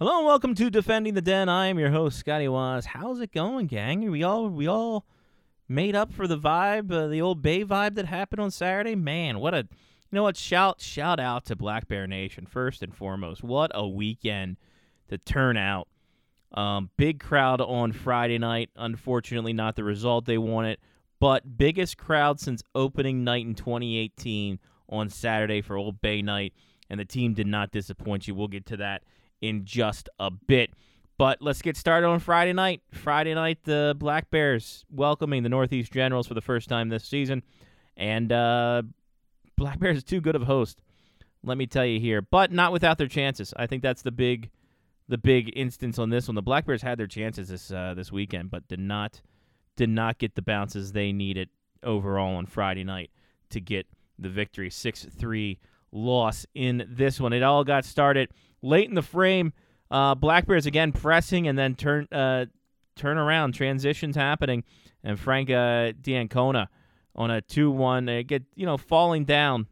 Hello and welcome to Defending the Den. I am your host, Scotty Waz. How's it going, gang? Are we all we all made up for the vibe, uh, the old Bay vibe that happened on Saturday? Man, what a you know what? Shout shout out to Black Bear Nation first and foremost. What a weekend to turn out. Um, big crowd on Friday night. Unfortunately, not the result they wanted, but biggest crowd since opening night in 2018 on Saturday for Old Bay Night, and the team did not disappoint you. We'll get to that in just a bit. But let's get started on Friday night. Friday night, the Black Bears welcoming the Northeast Generals for the first time this season. And uh, Black Bears is too good of a host, let me tell you here. But not without their chances. I think that's the big the big instance on this one. The Black Bears had their chances this uh, this weekend, but did not did not get the bounces they needed overall on Friday night to get the victory. 6 3 loss in this one. It all got started late in the frame. Uh, Black Bears again pressing and then turn uh, turn around transitions happening, and Frank uh, D'Ancona on a two one uh, get you know falling down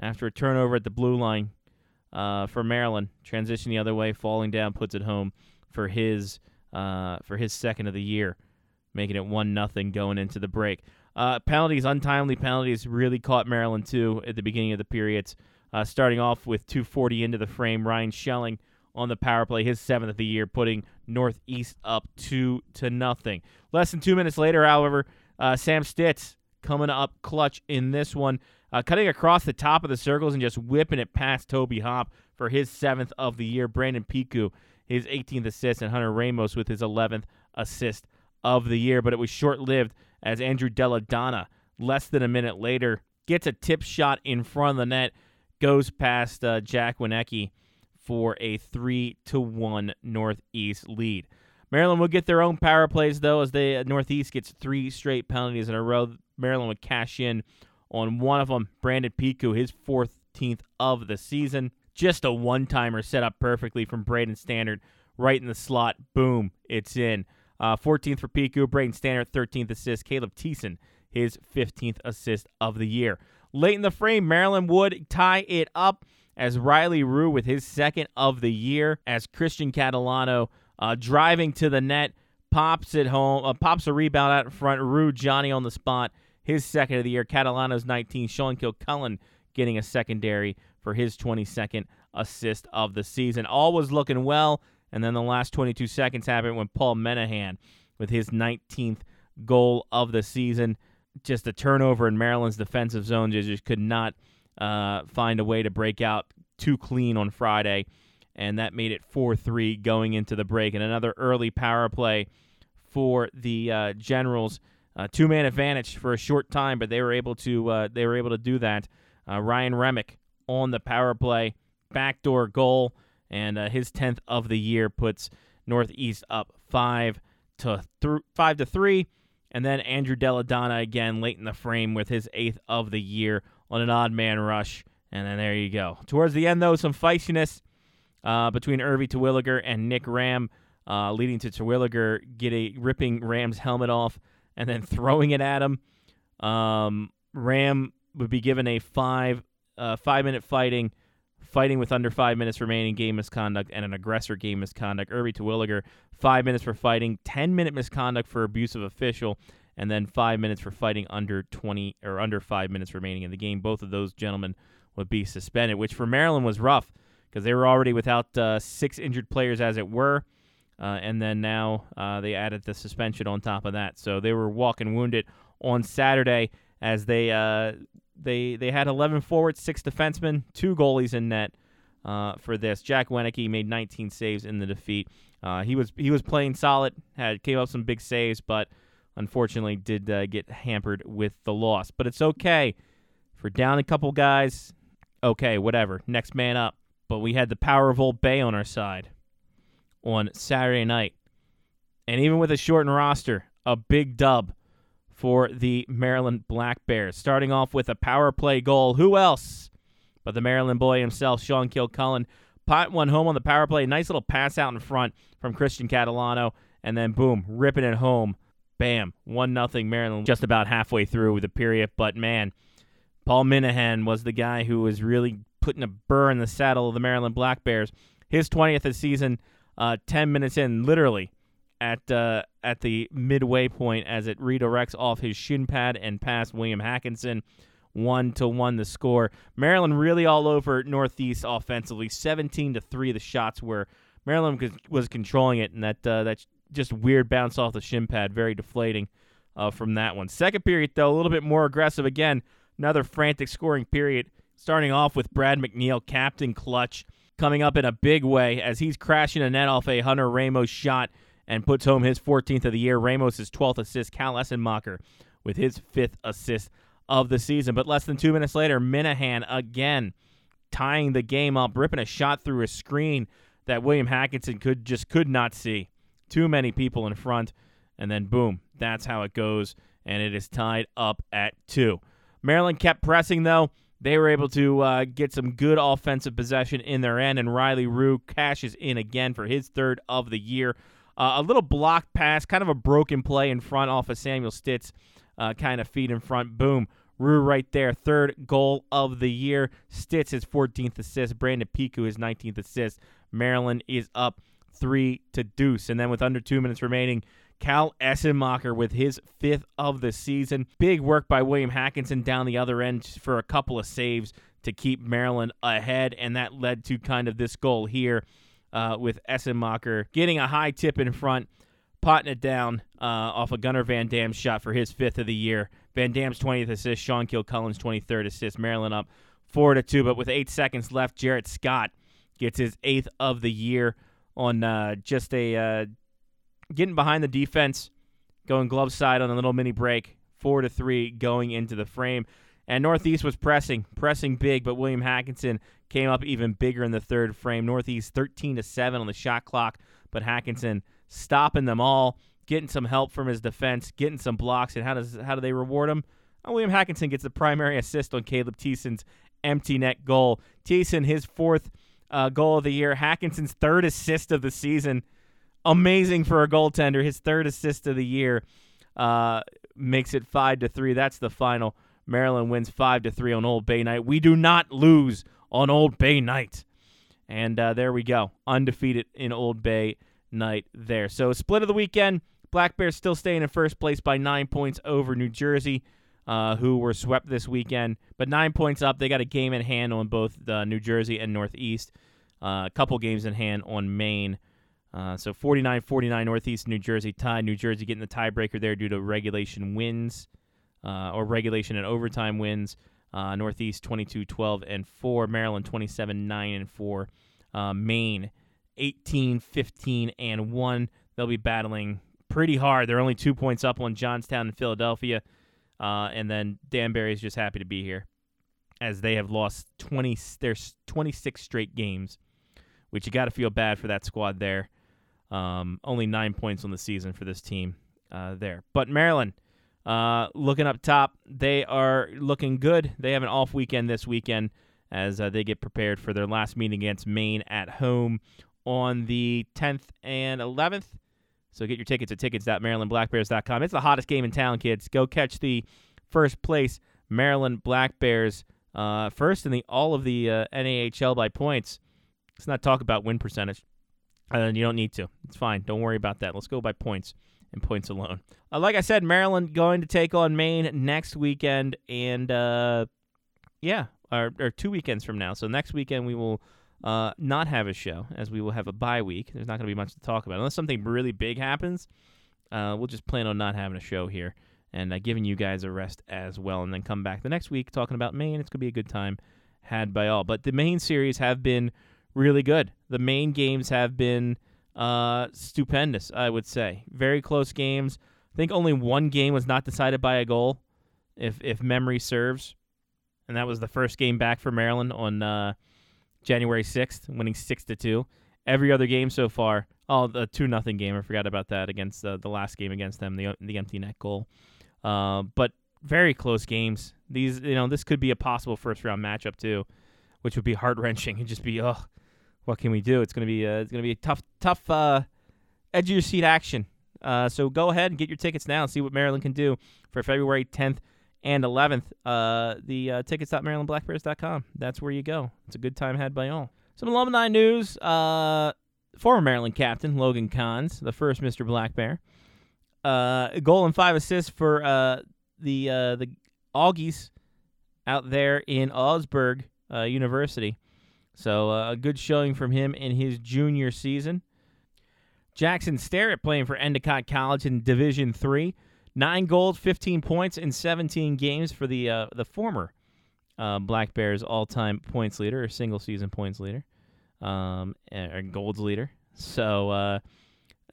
after a turnover at the blue line uh, for Maryland. Transition the other way, falling down, puts it home for his uh, for his second of the year, making it one nothing going into the break. Uh, penalties, untimely penalties, really caught Maryland too at the beginning of the periods. Uh, starting off with 240 into the frame, Ryan Schelling on the power play, his seventh of the year, putting Northeast up two to nothing. Less than two minutes later, however, uh, Sam Stitz coming up clutch in this one, uh, cutting across the top of the circles and just whipping it past Toby Hop for his seventh of the year. Brandon Piku, his 18th assist, and Hunter Ramos with his 11th assist of the year. But it was short lived as Andrew Deladonna, less than a minute later, gets a tip shot in front of the net goes past uh, Jack Wienecke for a three to one Northeast lead. Maryland will get their own power plays though, as the uh, Northeast gets three straight penalties in a row. Maryland would cash in on one of them. Brandon Piku, his 14th of the season, just a one-timer set up perfectly from Braden Standard, right in the slot. Boom, it's in. Uh, 14th for Piku, Braden Standard, 13th assist. Caleb Thiessen, his 15th assist of the year. Late in the frame, Maryland would tie it up as Riley Rue with his second of the year as Christian Catalano uh, driving to the net pops it home, uh, pops a rebound out front. Rue Johnny on the spot, his second of the year. Catalano's 19. Sean Kilcullen getting a secondary for his 22nd assist of the season. All was looking well, and then the last 22 seconds happened when Paul Menahan with his 19th goal of the season just a turnover in Maryland's defensive zone. Just could not uh, find a way to break out too clean on Friday, and that made it 4 3 going into the break. And another early power play for the uh, Generals. Uh, two man advantage for a short time, but they were able to uh, they were able to do that. Uh, Ryan Remick on the power play, backdoor goal, and his tenth of the year puts Northeast up five to th- five to three. And then Andrew Deladonna again late in the frame with his eighth of the year on an odd man rush. And then there you go. Towards the end, though, some feistiness uh, between Irvi Terwilliger and Nick Ram, uh, leading to Terwilliger ripping Ram's helmet off and then throwing it at him. Um, Ram would be given a five uh, five minute fighting fighting with under five minutes remaining game misconduct and an aggressor game misconduct. Irby Terwilliger, five minutes for fighting, 10 minute misconduct for abusive official, and then five minutes for fighting under 20 or under five minutes remaining in the game. Both of those gentlemen would be suspended, which for Maryland was rough because they were already without uh, six injured players as it were. Uh, and then now uh, they added the suspension on top of that. So they were walking wounded on Saturday as they uh, they they had 11 forwards, six defensemen, two goalies in net uh, for this. Jack Wienecke made 19 saves in the defeat. Uh, he was he was playing solid, had came up some big saves, but unfortunately did uh, get hampered with the loss. But it's okay for down a couple guys. Okay, whatever. Next man up. But we had the power of Old Bay on our side on Saturday night, and even with a shortened roster, a big dub for the Maryland Black Bears. Starting off with a power play goal. Who else but the Maryland boy himself, Sean Kilcullen? Pot one home on the power play. Nice little pass out in front from Christian Catalano. And then, boom, ripping it home. Bam. 1 nothing Maryland just about halfway through the period. But, man, Paul Minahan was the guy who was really putting a burr in the saddle of the Maryland Black Bears. His 20th of the season uh, 10 minutes in, literally at uh, at the midway point as it redirects off his shin pad and past William Hackinson. One to one the score. Maryland really all over Northeast offensively. 17 to three the shots were Maryland was controlling it, and that uh, that just weird bounce off the shin pad, very deflating uh, from that one. Second period though, a little bit more aggressive again. Another frantic scoring period, starting off with Brad McNeil, captain clutch, coming up in a big way as he's crashing a net off a Hunter Ramos shot and puts home his 14th of the year. Ramos' 12th assist. Cal Essenmacher with his fifth assist of the season. But less than two minutes later, Minahan again tying the game up, ripping a shot through a screen that William Hackinson could just could not see. Too many people in front, and then boom, that's how it goes, and it is tied up at two. Maryland kept pressing though. They were able to uh, get some good offensive possession in their end, and Riley Rue cashes in again for his third of the year. Uh, a little blocked pass, kind of a broken play in front off of Samuel Stitz, uh, kind of feet in front. Boom. Rue right there. Third goal of the year. Stitz his 14th assist. Brandon Piku his 19th assist. Maryland is up three to deuce. And then with under two minutes remaining, Cal Essenmacher with his fifth of the season. Big work by William Hackinson down the other end for a couple of saves to keep Maryland ahead. And that led to kind of this goal here uh, with Essenmacher getting a high tip in front, potting it down uh, off a Gunnar Van Dam shot for his fifth of the year. Van Dam's 20th assist, Sean Kilcullen's 23rd assist. Maryland up 4 to 2, but with eight seconds left, Jarrett Scott gets his eighth of the year on uh, just a uh, getting behind the defense, going glove side on a little mini break, four to three going into the frame. And Northeast was pressing, pressing big, but William Hackinson came up even bigger in the third frame. Northeast 13 to 7 on the shot clock, but Hackinson stopping them all, getting some help from his defense, getting some blocks. And how does how do they reward him? William Hackinson gets the primary assist on Caleb Thiessen's empty net goal. Thiessen, his fourth uh, goal of the year. Hackinson's third assist of the season. Amazing for a goaltender. His third assist of the year uh, makes it five to three. That's the final. Maryland wins five to three on Old Bay night. We do not lose on Old Bay night. And uh, there we go, undefeated in Old Bay night there. So split of the weekend. Black Bears still staying in first place by nine points over New Jersey, uh, who were swept this weekend. But nine points up. They got a game in hand on both New Jersey and Northeast. Uh, a couple games in hand on Maine. Uh, so 49 49 Northeast New Jersey tied. New Jersey getting the tiebreaker there due to regulation wins uh, or regulation and overtime wins. Uh, Northeast 22 12 and 4. Maryland 27 9 and 4. Uh, Maine 18 15 and 1. They'll be battling pretty hard. They're only two points up on Johnstown and Philadelphia. Uh, and then Danbury is just happy to be here as they have lost 20 there's 26 straight games, which you got to feel bad for that squad there. Um, only nine points on the season for this team uh, there. But Maryland, uh, looking up top, they are looking good. They have an off weekend this weekend as uh, they get prepared for their last meeting against Maine at home on the 10th and 11th. So get your tickets at tickets.marylandblackbears.com. It's the hottest game in town, kids. Go catch the first place Maryland Black Bears, uh, first in the all of the uh, NAHL by points. Let's not talk about win percentage. Uh, you don't need to. It's fine. Don't worry about that. Let's go by points and points alone. Uh, like I said, Maryland going to take on Maine next weekend, and uh, yeah, or, or, two weekends from now. So next weekend we will uh, not have a show, as we will have a bye week. There's not going to be much to talk about unless something really big happens. Uh, we'll just plan on not having a show here and uh, giving you guys a rest as well, and then come back the next week talking about Maine. It's going to be a good time had by all. But the main series have been really good. The main games have been uh, stupendous, I would say. Very close games. I think only one game was not decided by a goal, if if memory serves, and that was the first game back for Maryland on uh, January sixth, winning six to two. Every other game so far, oh, the two nothing game. I forgot about that against uh, the last game against them, the the empty net goal. Uh, but very close games. These, you know, this could be a possible first round matchup too, which would be heart wrenching and just be, oh, what can we do? It's gonna be, uh, it's gonna be a tough, tough, uh, edge of your seat action. Uh, so go ahead and get your tickets now and see what Maryland can do for February 10th and 11th. Uh, the uh, tickets.marylandblackbears.com. That's where you go. It's a good time had by all. Some alumni news. Uh, former Maryland captain Logan Cons, the first Mr. Black Bear. Uh, goal and five assists for uh, the uh, the Augies out there in Augsburg uh, University. So uh, a good showing from him in his junior season. Jackson Starrett playing for Endicott College in Division Three, nine goals, 15 points in 17 games for the uh, the former uh, Black Bears all-time points leader or single season points leader, um, or golds leader. So uh,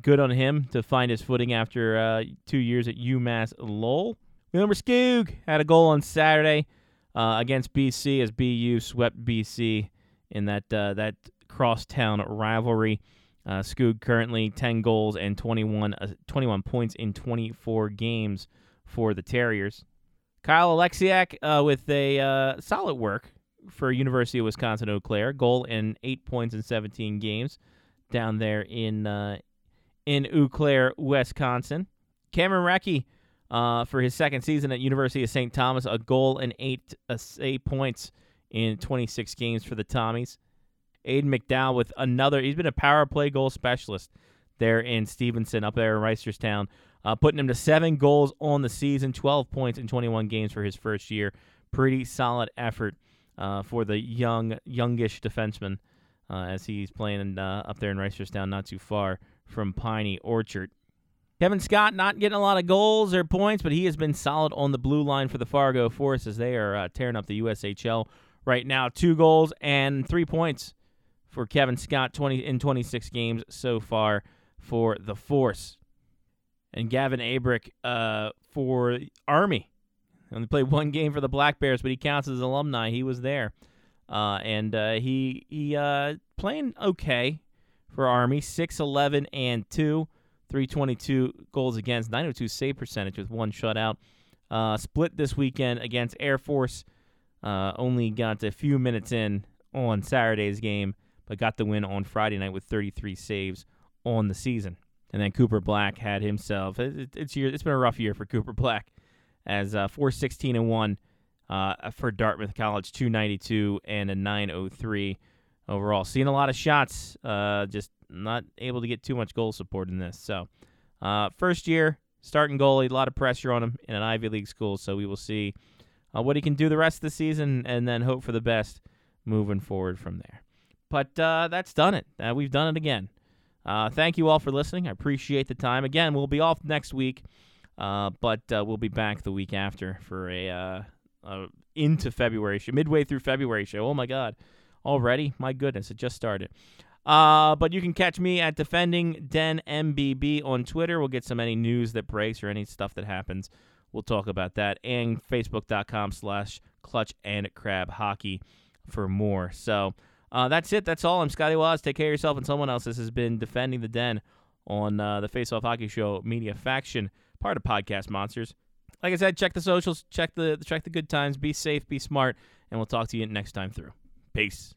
good on him to find his footing after uh, two years at UMass Lowell. Wilmer Skoog had a goal on Saturday uh, against BC as BU swept BC in that uh, that crosstown rivalry. Uh, currently 10 goals and 21, uh, 21 points in 24 games for the Terriers. Kyle Alexiak uh, with a uh, solid work for University of Wisconsin Eau Claire, goal and eight points in 17 games down there in uh, in Eau Claire, Wisconsin. Cameron Recchi uh, for his second season at University of St. Thomas, a goal and eight eight points in 26 games for the Tommies. Aiden McDowell with another. He's been a power play goal specialist there in Stevenson, up there in Reisterstown, uh, putting him to seven goals on the season, 12 points in 21 games for his first year. Pretty solid effort uh, for the young, youngish defenseman uh, as he's playing uh, up there in Reisterstown, not too far from Piney Orchard. Kevin Scott not getting a lot of goals or points, but he has been solid on the blue line for the Fargo Force as they are uh, tearing up the USHL right now. Two goals and three points for Kevin Scott 20 in 26 games so far for the Force. And Gavin Abrick uh, for Army. Only played one game for the Black Bears, but he counts as alumni. He was there, uh, and uh, he he uh, playing okay for Army. 6'11 and two, 322 goals against, 902 save percentage with one shutout. Uh, split this weekend against Air Force. Uh, only got a few minutes in on Saturday's game but got the win on Friday night with 33 saves on the season. And then Cooper Black had himself. It, it's year. It's been a rough year for Cooper Black, as uh, 416 and one uh, for Dartmouth College, 292 and a 903 overall. Seeing a lot of shots, uh, just not able to get too much goal support in this. So, uh, first year starting goalie, a lot of pressure on him in an Ivy League school. So we will see uh, what he can do the rest of the season, and then hope for the best moving forward from there. But uh, that's done it. Uh, we've done it again. Uh, thank you all for listening. I appreciate the time. Again, we'll be off next week, uh, but uh, we'll be back the week after for a, uh, into February show, midway through February show. Oh my God, already? My goodness, it just started. but you can catch me at Defending Den MBB on Twitter. We'll get some any news that breaks or any stuff that happens. We'll talk about that. And Facebook.com slash Clutch and Crab Hockey for more. So. Uh, that's it. That's all. I'm Scotty Waz. Take care of yourself and someone else. This has been Defending the Den on uh, the Face Off Hockey Show Media Faction, part of Podcast Monsters. Like I said, check the socials, check the check the good times. Be safe, be smart, and we'll talk to you next time through. Peace.